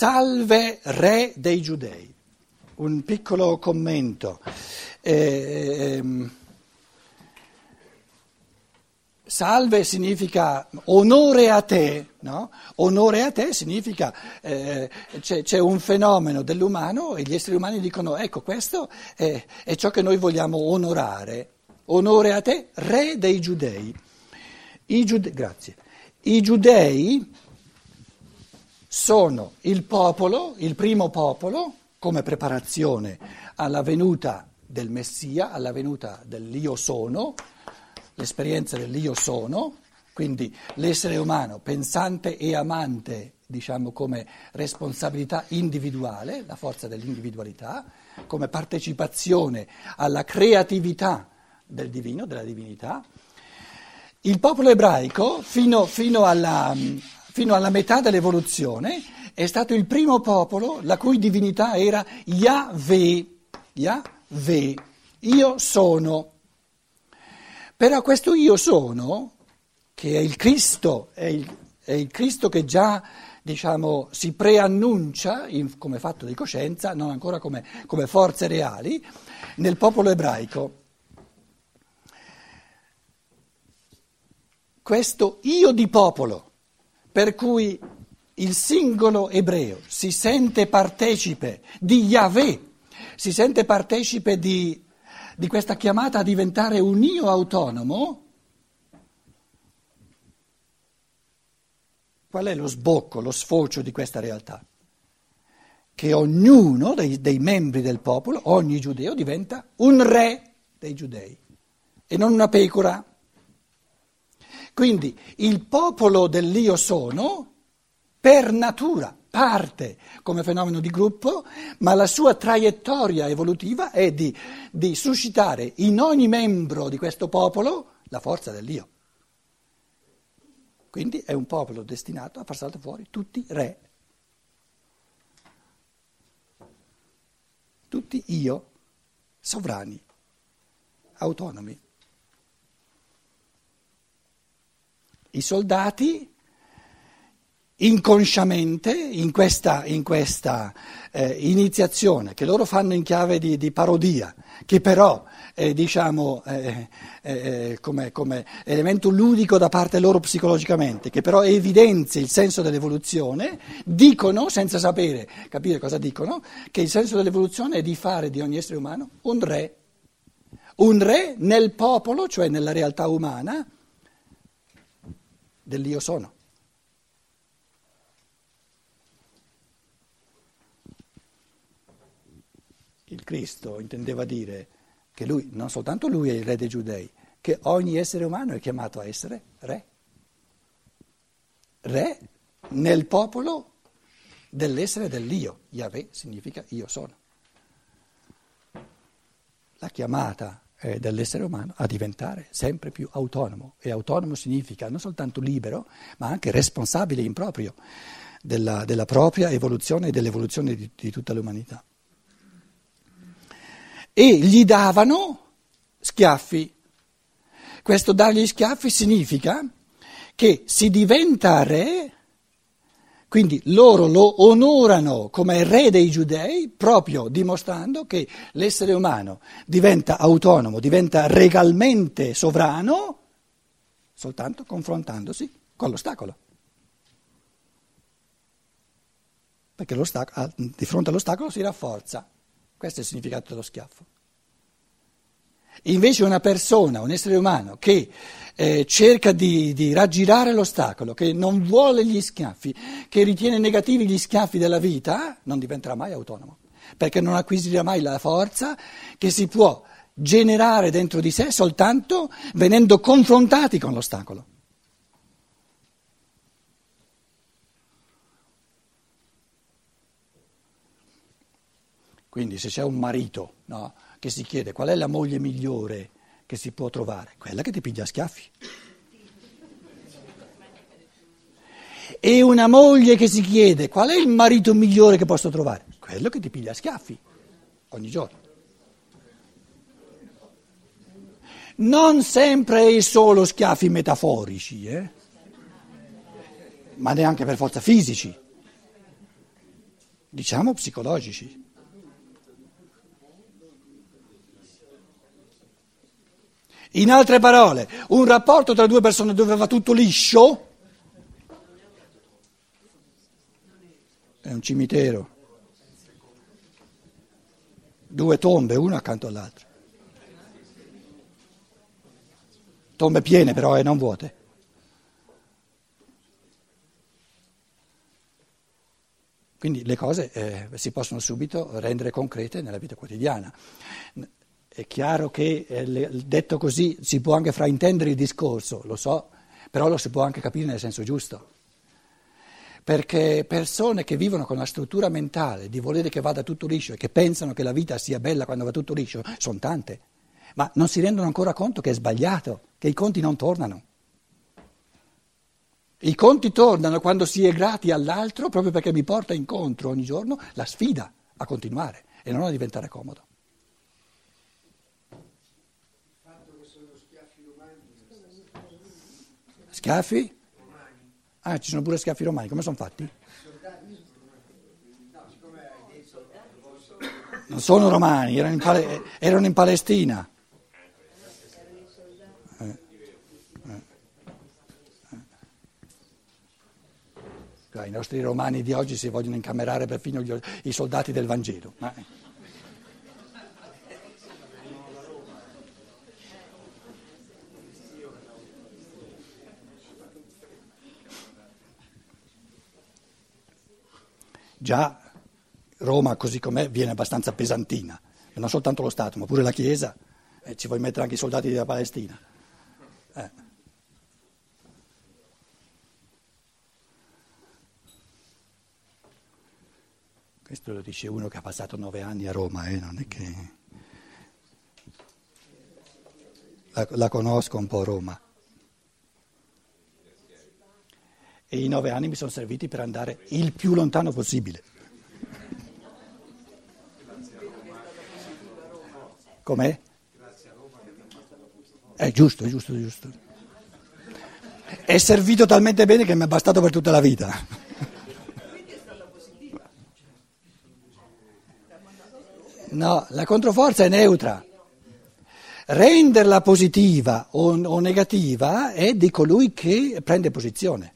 Salve re dei giudei. Un piccolo commento. Eh, ehm, salve significa onore a te, no? Onore a te significa eh, c'è, c'è, un fenomeno dell'umano e gli esseri umani dicono ecco questo è, è ciò che noi vogliamo onorare. Onore a te, re dei giudei. I giude- grazie. I giudei sono il popolo, il primo popolo, come preparazione alla venuta del Messia, alla venuta dell'Io sono, l'esperienza dell'Io sono, quindi l'essere umano pensante e amante, diciamo come responsabilità individuale, la forza dell'individualità, come partecipazione alla creatività del divino, della divinità. Il popolo ebraico, fino, fino, alla, fino alla metà dell'evoluzione, è stato il primo popolo la cui divinità era Yahweh, Yahweh, io sono. Però questo io sono, che è il Cristo, è il, è il Cristo che già diciamo, si preannuncia in, come fatto di coscienza, non ancora come, come forze reali, nel popolo ebraico. Questo io di popolo, per cui il singolo ebreo si sente partecipe di Yahweh, si sente partecipe di di questa chiamata a diventare un io autonomo, qual è lo sbocco, lo sfocio di questa realtà? Che ognuno dei, dei membri del popolo, ogni giudeo, diventa un re dei giudei e non una pecora. Quindi il popolo dell'io sono, per natura, parte come fenomeno di gruppo, ma la sua traiettoria evolutiva è di, di suscitare in ogni membro di questo popolo la forza dell'io. Quindi è un popolo destinato a far saltare fuori tutti re. Tutti io, sovrani, autonomi. I soldati inconsciamente in questa, in questa eh, iniziazione che loro fanno in chiave di, di parodia, che però è diciamo, eh, eh, come, come, elemento ludico da parte loro psicologicamente, che però evidenzia il senso dell'evoluzione, dicono, senza sapere, capire cosa dicono, che il senso dell'evoluzione è di fare di ogni essere umano un re, un re nel popolo, cioè nella realtà umana dell'io sono. il Cristo intendeva dire che lui, non soltanto lui è il re dei giudei, che ogni essere umano è chiamato a essere re. Re nel popolo dell'essere dell'io. Yahweh significa io sono. La chiamata è dell'essere umano a diventare sempre più autonomo. E autonomo significa non soltanto libero, ma anche responsabile in proprio della, della propria evoluzione e dell'evoluzione di, di tutta l'umanità e gli davano schiaffi. Questo dargli schiaffi significa che si diventa re, quindi loro lo onorano come re dei giudei, proprio dimostrando che l'essere umano diventa autonomo, diventa regalmente sovrano, soltanto confrontandosi con l'ostacolo. Perché di fronte all'ostacolo si rafforza. Questo è il significato dello schiaffo. Invece una persona, un essere umano che eh, cerca di, di, raggirare l'ostacolo, che non vuole gli schiaffi, che ritiene negativi gli schiaffi della vita, non diventerà mai autonomo, perché non acquisirà mai la forza che si può generare dentro di sé soltanto venendo confrontati con l'ostacolo. Quindi se c'è un marito no, che si chiede qual è la moglie migliore che si può trovare, quella che ti piglia a schiaffi. E una moglie che si chiede qual è il marito migliore che posso trovare, quello che ti piglia a schiaffi ogni giorno. Non sempre e solo schiaffi metaforici, eh? ma neanche per forza fisici. diciamo psicologici. In altre parole, un rapporto tra due persone dove va tutto liscio è un cimitero, due tombe, una accanto all'altra. Tombe piene però e non vuote. Quindi le cose eh, si possono subito rendere concrete nella vita quotidiana. È chiaro che eh, detto così si può anche fraintendere il discorso, lo so, però lo si può anche capire nel senso giusto. Perché persone che vivono con la struttura mentale di volere che vada tutto liscio e che pensano che la vita sia bella quando va tutto liscio, sono tante, ma non si rendono ancora conto che è sbagliato, che i conti non tornano. I conti tornano quando si è grati all'altro proprio perché mi porta incontro ogni giorno la sfida a continuare e non a diventare comodo. Schiaffi? Ah, ci sono pure schiaffi romani, come sono fatti? Non sono romani, erano in, Pale- erano in Palestina. Cioè, I nostri romani di oggi si vogliono incamerare perfino gli, i soldati del Vangelo. Eh. Già Roma, così com'è, viene abbastanza pesantina, non soltanto lo Stato, ma pure la Chiesa, eh, ci vuoi mettere anche i soldati della Palestina. Eh. Questo lo dice uno che ha passato nove anni a Roma, eh, non è che... La, la conosco un po' Roma. E i nove anni mi sono serviti per andare il più lontano possibile. Com'è? È giusto, è giusto, è giusto. È servito talmente bene che mi è bastato per tutta la vita. No, la controforza è neutra. Renderla positiva o, o negativa è di colui che prende posizione.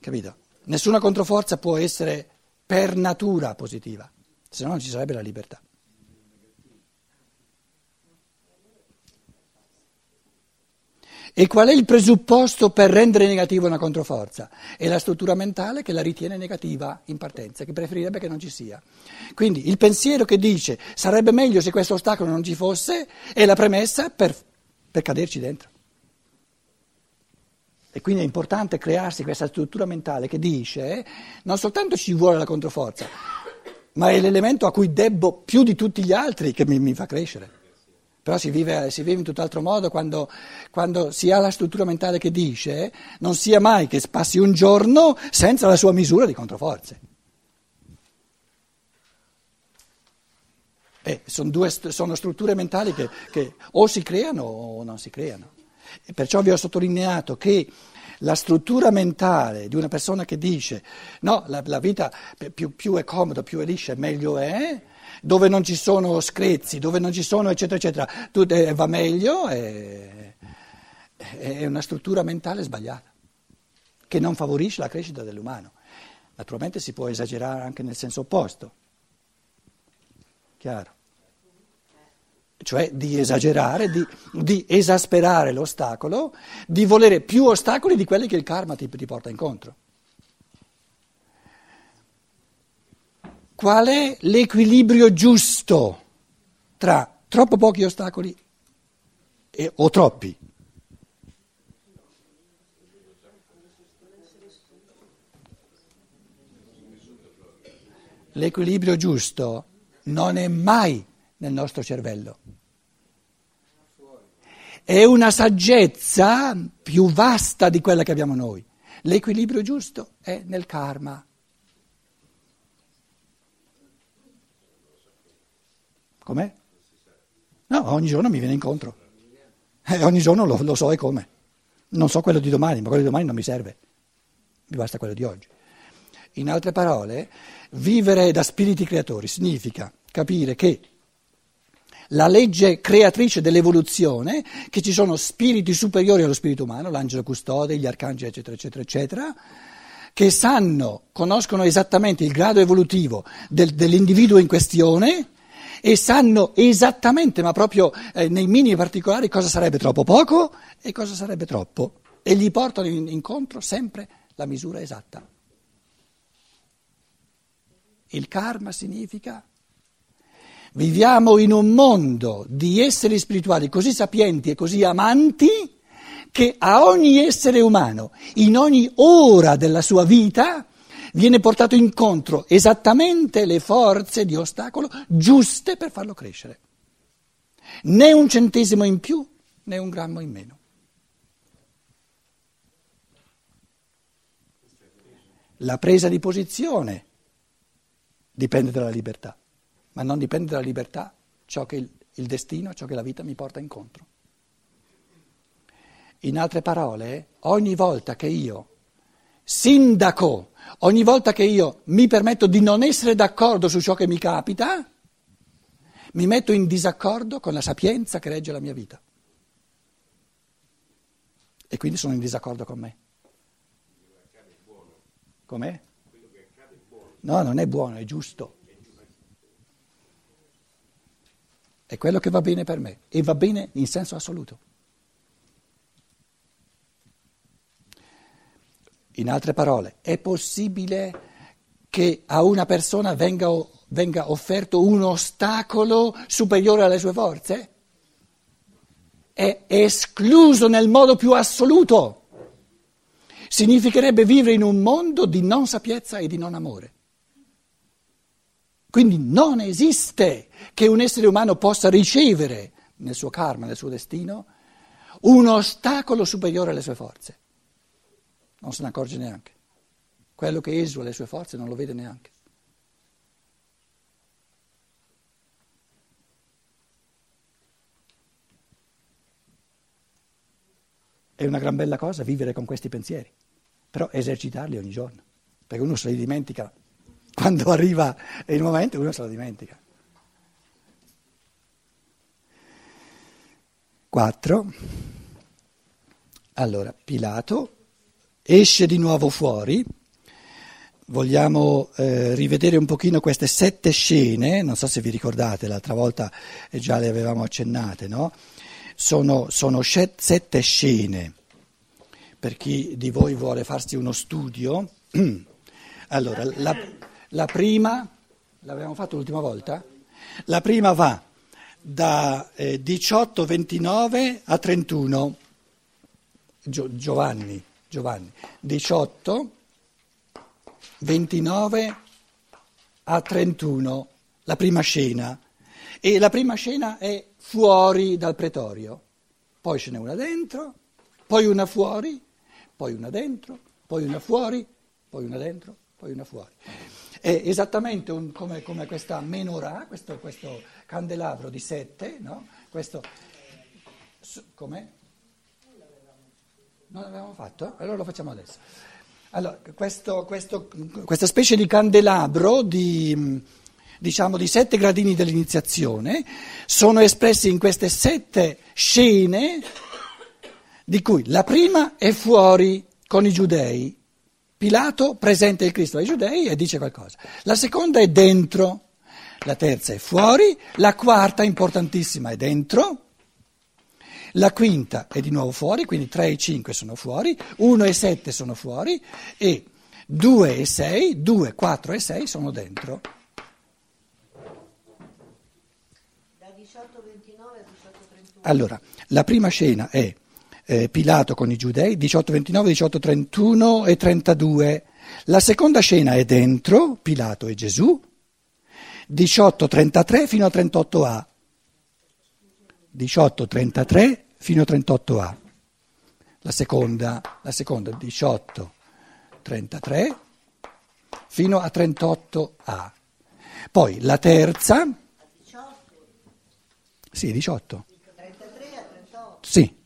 Capito? Nessuna controforza può essere per natura positiva, se no non ci sarebbe la libertà. E qual è il presupposto per rendere negativa una controforza? È la struttura mentale che la ritiene negativa in partenza, che preferirebbe che non ci sia. Quindi il pensiero che dice sarebbe meglio se questo ostacolo non ci fosse è la premessa per, per caderci dentro. E quindi è importante crearsi questa struttura mentale che dice non soltanto ci vuole la controforza, ma è l'elemento a cui debbo più di tutti gli altri che mi, mi fa crescere. Però si vive, si vive in tutt'altro modo quando, quando, si ha la struttura mentale che dice non sia mai che passi un giorno senza la sua misura di controforze. Eh, sono, due, sono, strutture mentali che, che o si creano o non si creano. E perciò vi ho sottolineato che la struttura mentale di una persona che dice no, la, la vita più, più, è comoda, più è liscia, meglio è, dove non ci sono screzi, dove non ci sono eccetera eccetera, tutto, eh, va meglio, è, è una struttura mentale sbagliata, che non favorisce la crescita dell'umano. Naturalmente si può esagerare anche nel senso opposto, chiaro? Cioè di esagerare, di, di esasperare l'ostacolo, di volere più ostacoli di quelli che il karma ti, ti porta incontro. Qual è l'equilibrio giusto tra troppo pochi ostacoli e, o troppi? L'equilibrio giusto non è mai nel nostro cervello. È una saggezza più vasta di quella che abbiamo noi. L'equilibrio giusto è nel karma. Com'è? No, ogni giorno mi viene incontro. Eh, ogni giorno lo, lo so e come. Non so quello di domani, ma quello di domani non mi serve. Mi basta quello di oggi. In altre parole, vivere da spiriti creatori significa capire che la legge creatrice dell'evoluzione, che ci sono spiriti superiori allo spirito umano, l'angelo custode, gli arcangeli, eccetera, eccetera, eccetera, che sanno, conoscono esattamente il grado evolutivo del, dell'individuo in questione e sanno esattamente, ma proprio eh, nei minimi particolari, cosa sarebbe troppo poco e cosa sarebbe troppo. E gli portano in, incontro sempre la misura esatta. Il karma significa viviamo in un mondo di esseri spirituali così sapienti e così amanti che a ogni essere umano, in ogni ora della sua vita, viene portato incontro esattamente le forze di ostacolo giuste per farlo crescere. Né un centesimo in più, né un grammo in meno. La presa di posizione dipende dalla libertà, ma non dipende dalla libertà ciò che il, il destino, ciò che la vita mi porta incontro. In altre parole, ogni volta che io, sindaco, ogni volta che io mi permetto di non essere d'accordo su ciò che mi capita, mi metto in disaccordo con la sapienza che regge la mia vita. E quindi sono in disaccordo con me. Com'è? No, non è buono, è giusto. È quello che va bene per me e va bene in senso assoluto. In altre parole, è possibile che a una persona venga, venga offerto un ostacolo superiore alle sue forze? È escluso nel modo più assoluto. Significherebbe vivere in un mondo di non sapienza e di non amore. Quindi non esiste che un essere umano possa ricevere nel suo karma, nel suo destino, un ostacolo superiore alle sue forze. Non se ne accorge neanche. Quello che esula le sue forze non lo vede neanche. È una gran bella cosa vivere con questi pensieri, però esercitarli ogni giorno, perché uno se li dimentica quando arriva il momento, uno se lo dimentica. 4. Allora, Pilato esce di nuovo fuori. Vogliamo eh, rivedere un pochino queste sette scene, non so se vi ricordate, l'altra volta già le avevamo accennate, no? Sono, sono sette scene, per chi di voi vuole farsi uno studio. Allora, la, la prima, l'abbiamo fatto l'ultima volta? La prima va da eh, 18-29 a 31, Gio, Giovanni, Giovanni, 18, 29 a 31, la prima scena. E la prima scena è fuori dal pretorio, poi ce n'è una dentro, poi una fuori, poi una dentro, poi una fuori, poi una dentro, poi una fuori. È esattamente un, come, come, questa menorah, questo, questo, candelabro di sette, no? Questo, com'è? Non l'avevamo fatto? Allora lo facciamo adesso. Allora, questo, questo, questa specie di candelabro di, diciamo, di sette gradini dell'iniziazione sono espressi in queste sette scene, di cui la prima è fuori con i giudei, Pilato presenta il Cristo ai giudei e dice qualcosa. La seconda è dentro, la terza è fuori, la quarta, importantissima, è dentro, la quinta è di nuovo fuori, quindi 3 e 5 sono fuori, 1 e 7 sono fuori e 2 e 6, 2, 4 e 6 sono dentro. Da 18, 29 a 18, 31. Allora, la prima scena è eh, Pilato con i giudei, 18, 29, 18, 31 e 32. La seconda scena è dentro Pilato e Gesù, 18, 33 fino a 38a. 18, 33 fino a 38a. La seconda, la seconda 18, 33 fino a 38a. Poi la terza, 18, sì, 18.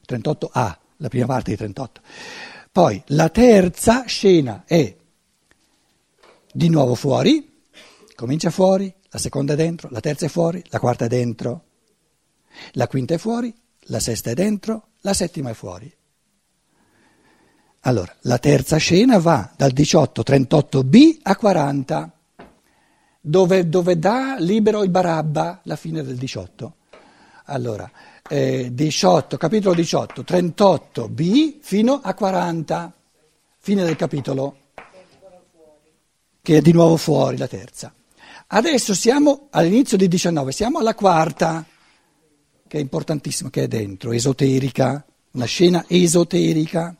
33 a 38. Sì, 38A, la prima parte di 38. Poi la terza scena è di nuovo fuori, comincia fuori, la seconda è dentro, la terza è fuori, la quarta è dentro, la quinta è fuori, la sesta è dentro, la settima è fuori. Allora, la terza scena va dal 1838b a 40, dove, dove dà libero il Barabba, la fine del 18. Allora, eh, 18, capitolo 18, 38b fino a 40, fine del capitolo, che è di nuovo fuori la terza. Adesso siamo all'inizio di 19, siamo alla quarta, che è importantissima, che è dentro, esoterica, una scena esoterica.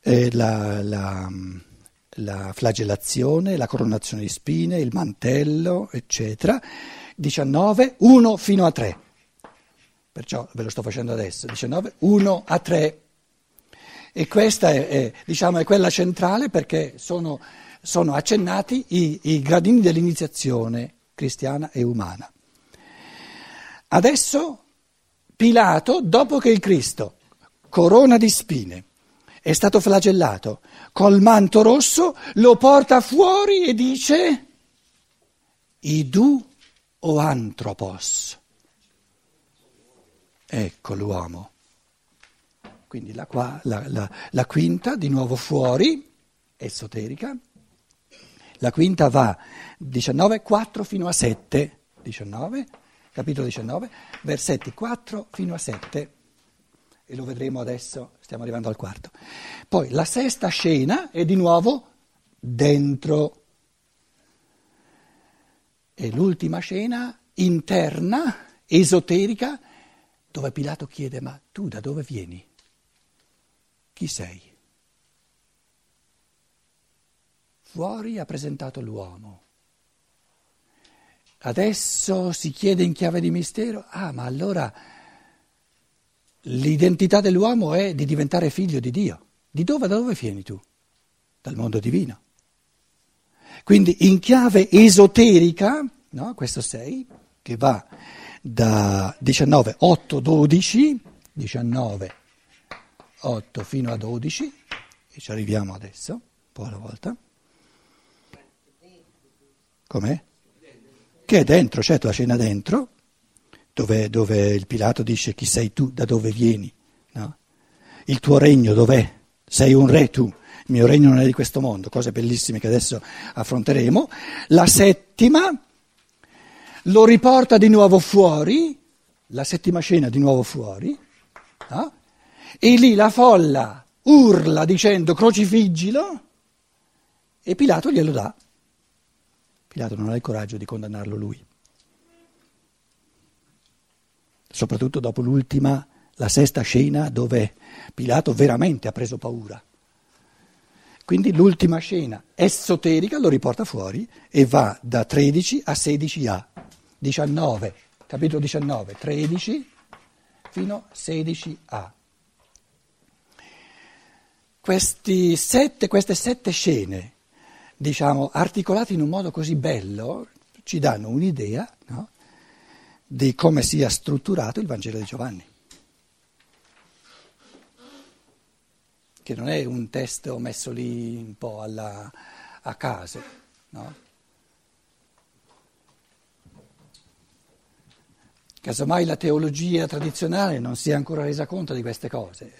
Eh, la, la, la flagellazione, la coronazione di spine, il mantello, eccetera. 19, 1 fino a 3. Perciò ve lo sto facendo adesso. 19, 1 a 3. E questa è, è, diciamo, è quella centrale perché sono, sono accennati i, i gradini dell'iniziazione cristiana e umana. Adesso Pilato, dopo che il Cristo, corona di spine, è stato flagellato col manto rosso, lo porta fuori e dice, Idu o antropos. Ecco l'uomo. Quindi la, la, la, la quinta, di nuovo fuori, esoterica. La quinta va 19, 4 fino a 7. 19, capitolo 19, versetti 4 fino a 7. E lo vedremo adesso, stiamo arrivando al quarto. Poi la sesta scena è di nuovo dentro. E l'ultima scena interna, esoterica, dove Pilato chiede, ma tu da dove vieni? Chi sei? Fuori ha presentato l'uomo. Adesso si chiede in chiave di mistero, ah ma allora l'identità dell'uomo è di diventare figlio di Dio. Di dove, da dove vieni tu? Dal mondo divino. Quindi in chiave esoterica, no? questo sei, che va da 19, 8, 12, 19, 8 fino a 12, e ci arriviamo adesso, un po' alla volta. Com'è? Che è dentro, certo, la scena dentro, dove, dove il Pilato dice chi sei tu, da dove vieni, no? Il tuo regno dov'è? Sei un re tu, il mio regno non è di questo mondo, cose bellissime che adesso affronteremo. La settima lo riporta di nuovo fuori, la settima scena di nuovo fuori, no? e lì la folla urla dicendo crocifiggilo e Pilato glielo dà. Pilato non ha il coraggio di condannarlo lui. Soprattutto dopo l'ultima, la sesta scena dove Pilato veramente ha preso paura. Quindi l'ultima scena esoterica lo riporta fuori e va da 13 a 16a. 19, capitolo 19, 13 fino a 16a. Sette, queste sette scene, diciamo, articolate in un modo così bello, ci danno un'idea no, di come sia strutturato il Vangelo di Giovanni. Che non è un testo messo lì un po' alla, a caso, no? Casomai la teologia tradizionale non si è ancora resa conto di queste cose.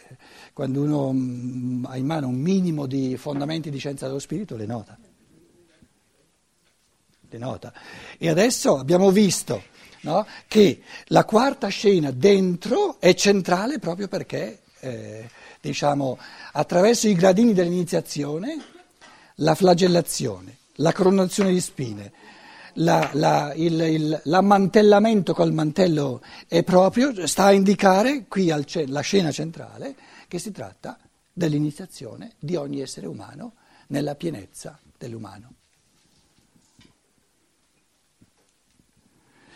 Quando uno mm, ha in mano un minimo di fondamenti di scienza dello spirito, le nota. Le nota. E adesso abbiamo visto no, che la quarta scena dentro è centrale proprio perché, eh, diciamo, attraverso i gradini dell'iniziazione, la flagellazione, la coronazione di spine, la, la, il, il, l'ammantellamento col mantello è proprio, sta a indicare qui al, la scena centrale che si tratta dell'iniziazione di ogni essere umano nella pienezza dell'umano.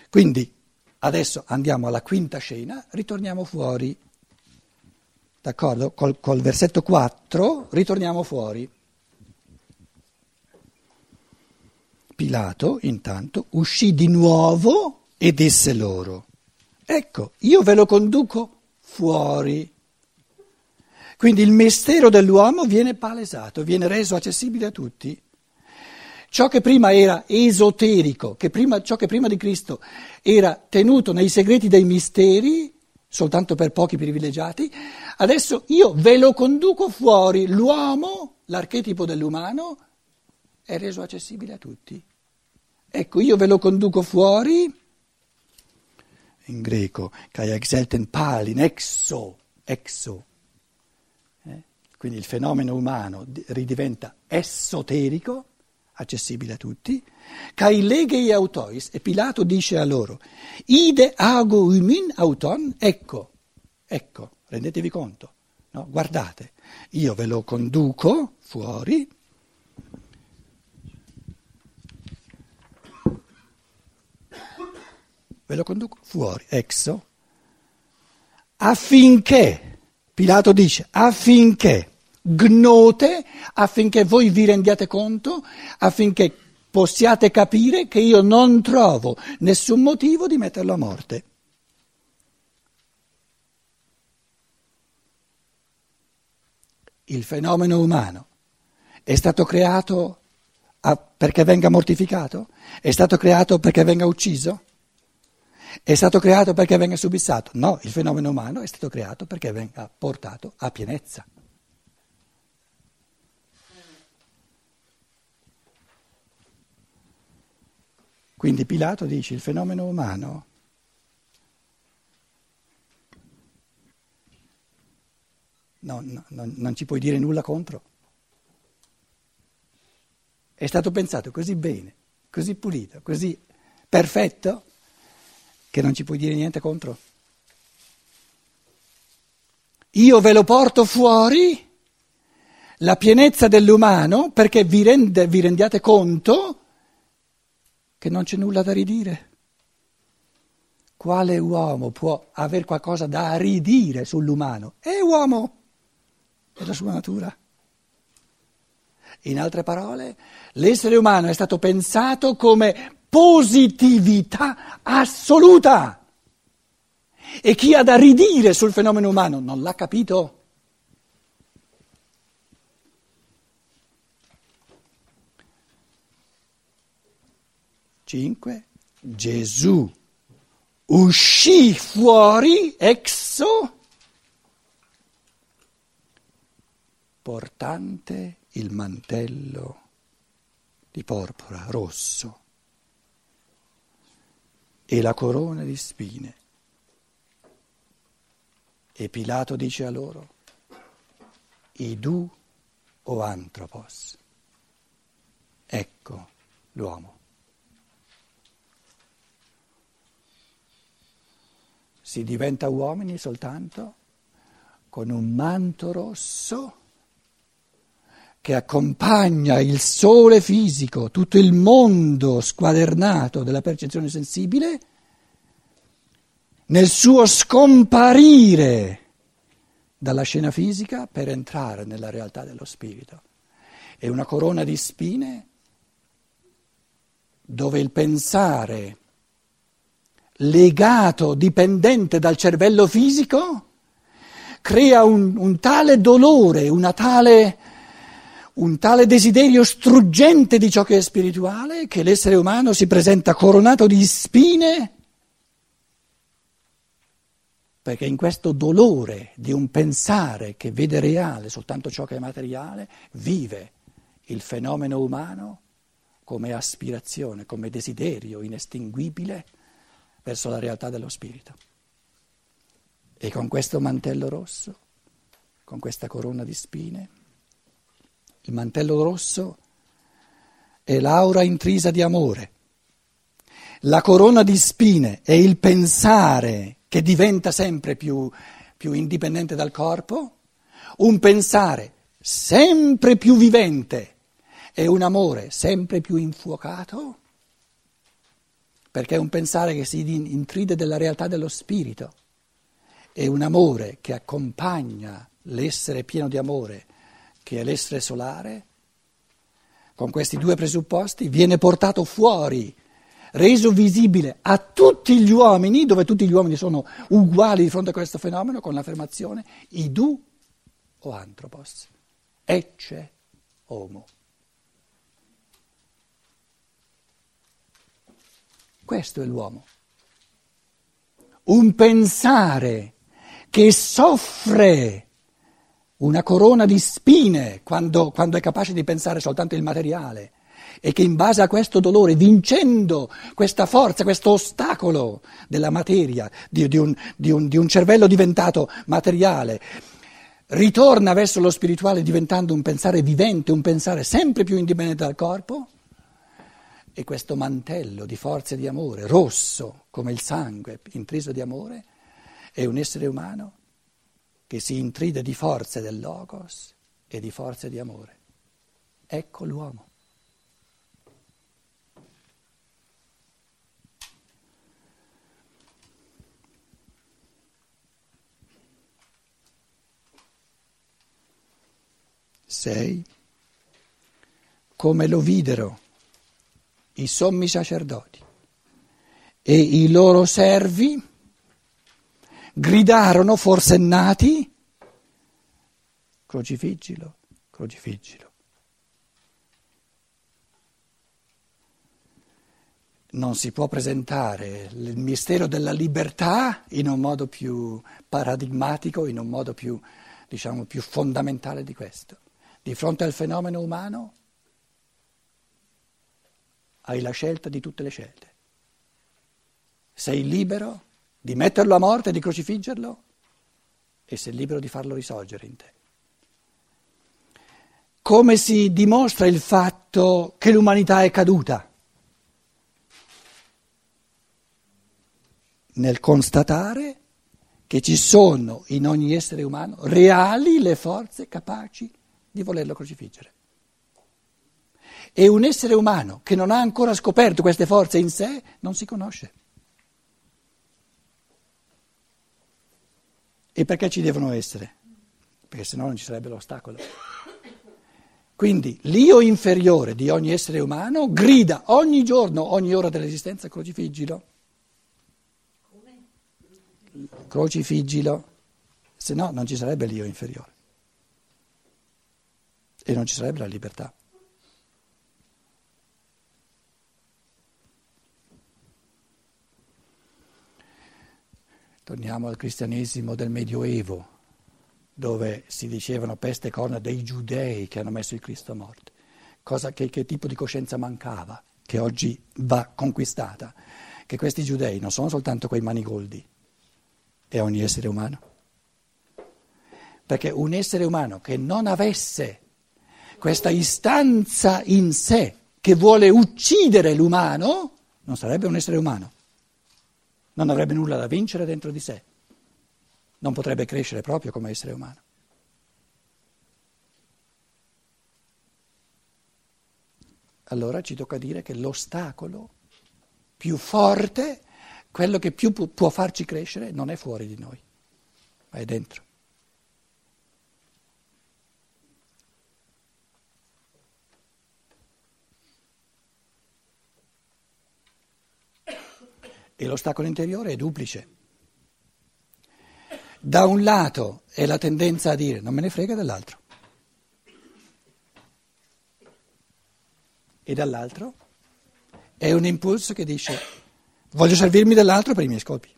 Quindi adesso andiamo alla quinta scena, ritorniamo fuori, d'accordo? Col, col versetto 4 ritorniamo fuori. Pilato, intanto, uscì di nuovo e disse loro, ecco, io ve lo conduco fuori. Quindi il mistero dell'uomo viene palesato, viene reso accessibile a tutti. Ciò che prima era esoterico, che prima, ciò che prima di Cristo era tenuto nei segreti dei misteri, soltanto per pochi privilegiati, adesso io ve lo conduco fuori. L'uomo, l'archetipo dell'umano, è reso accessibile a tutti. Ecco, io ve lo conduco fuori, in greco, kai exelten palin, exo, exo. Eh? Quindi il fenomeno umano ridiventa esoterico accessibile a tutti, kai legei autois, e Pilato dice a loro, ide ago umin auton, ecco, ecco, rendetevi conto, no? guardate, io ve lo conduco fuori, ve lo conduco fuori, exo, affinché, Pilato dice, affinché gnote affinché voi vi rendiate conto, affinché possiate capire che io non trovo nessun motivo di metterlo a morte. Il fenomeno umano è stato creato perché venga mortificato? È stato creato perché venga ucciso? È stato creato perché venga subissato? No, il fenomeno umano è stato creato perché venga portato a pienezza. Quindi Pilato dice il fenomeno umano no, no, no, non ci puoi dire nulla contro. È stato pensato così bene, così pulito, così perfetto, che non ci puoi dire niente contro. Io ve lo porto fuori, la pienezza dell'umano, perché vi, rende, vi rendiate conto che non c'è nulla da ridire. Quale uomo può avere qualcosa da ridire sull'umano? È uomo, è la sua natura. In altre parole, l'essere umano è stato pensato come positività assoluta. E chi ha da ridire sul fenomeno umano non l'ha capito. 5, Gesù uscì fuori, exo, portante il mantello di porpora rosso e la corona di spine. E Pilato dice a loro, Idu o antropos, ecco l'uomo. si diventa uomini soltanto con un manto rosso che accompagna il sole fisico, tutto il mondo squadernato della percezione sensibile, nel suo scomparire dalla scena fisica per entrare nella realtà dello spirito. È una corona di spine dove il pensare legato, dipendente dal cervello fisico, crea un, un tale dolore, tale, un tale desiderio struggente di ciò che è spirituale, che l'essere umano si presenta coronato di spine, perché in questo dolore di un pensare che vede reale soltanto ciò che è materiale, vive il fenomeno umano come aspirazione, come desiderio inestinguibile verso la realtà dello spirito. E con questo mantello rosso, con questa corona di spine, il mantello rosso è l'aura intrisa di amore. La corona di spine è il pensare che diventa sempre più, più indipendente dal corpo, un pensare sempre più vivente e un amore sempre più infuocato perché è un pensare che si intride della realtà dello spirito, è un amore che accompagna l'essere pieno di amore, che è l'essere solare, con questi due presupposti viene portato fuori, reso visibile a tutti gli uomini, dove tutti gli uomini sono uguali di fronte a questo fenomeno, con l'affermazione idu o anthropos, ecce homo. Questo è l'uomo. Un pensare che soffre una corona di spine quando, quando, è capace di pensare soltanto il materiale. E che in base a questo dolore, vincendo questa forza, questo ostacolo della materia, di, di, un, di, un, di un cervello diventato materiale, ritorna verso lo spirituale diventando un pensare vivente, un pensare sempre più indipendente dal corpo, e questo mantello di forza e di amore, rosso come il sangue, intriso di amore, è un essere umano che si intride di forze del logos e di forze di amore. Ecco l'uomo. Sei come lo videro i sommi sacerdoti e i loro servi gridarono forsennati, crocifiggilo, crocifiggilo. Non si può presentare il mistero della libertà in un modo più paradigmatico, in un modo più, diciamo, più fondamentale di questo. Di fronte al fenomeno umano hai la scelta di tutte le scelte. Sei libero di metterlo a morte, di crocifiggerlo e sei libero di farlo risorgere in te. Come si dimostra il fatto che l'umanità è caduta? Nel constatare che ci sono in ogni essere umano reali le forze capaci di volerlo crocifiggere. E un essere umano che non ha ancora scoperto queste forze in sé non si conosce. E perché ci devono essere? Perché sennò non ci sarebbe l'ostacolo. Quindi l'io inferiore di ogni essere umano grida ogni giorno, ogni ora dell'esistenza, crocifiggilo. Crocifiggilo, se no non ci sarebbe l'io inferiore e non ci sarebbe la libertà. Torniamo al cristianesimo del Medioevo, dove si dicevano peste e corna dei giudei che hanno messo il Cristo a morte. Cosa che, che tipo di coscienza mancava, che oggi va conquistata? Che questi giudei non sono soltanto quei manigoldi, è ogni essere umano. Perché un essere umano che non avesse questa istanza in sé che vuole uccidere l'umano, non sarebbe un essere umano non avrebbe nulla da vincere dentro di sé, non potrebbe crescere proprio come essere umano. Allora ci tocca dire che l'ostacolo più forte, quello che più può farci crescere, non è fuori di noi, ma è dentro. E l'ostacolo interiore è duplice. Da un lato è la tendenza a dire non me ne frega dell'altro. E dall'altro è un impulso che dice voglio servirmi dell'altro per i miei scopi.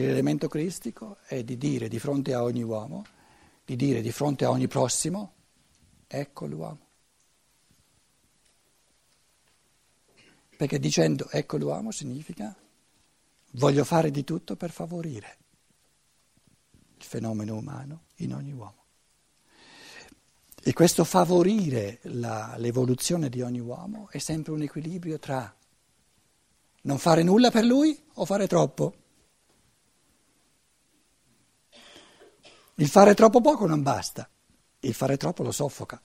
L'elemento cristico è di dire di fronte a ogni uomo, di dire di fronte a ogni prossimo, ecco l'uomo. Perché dicendo ecco l'uomo significa voglio fare di tutto per favorire il fenomeno umano in ogni uomo. E questo favorire la, l'evoluzione di ogni uomo è sempre un equilibrio tra non fare nulla per lui o fare troppo. Il fare troppo poco non basta, il fare troppo lo soffoca.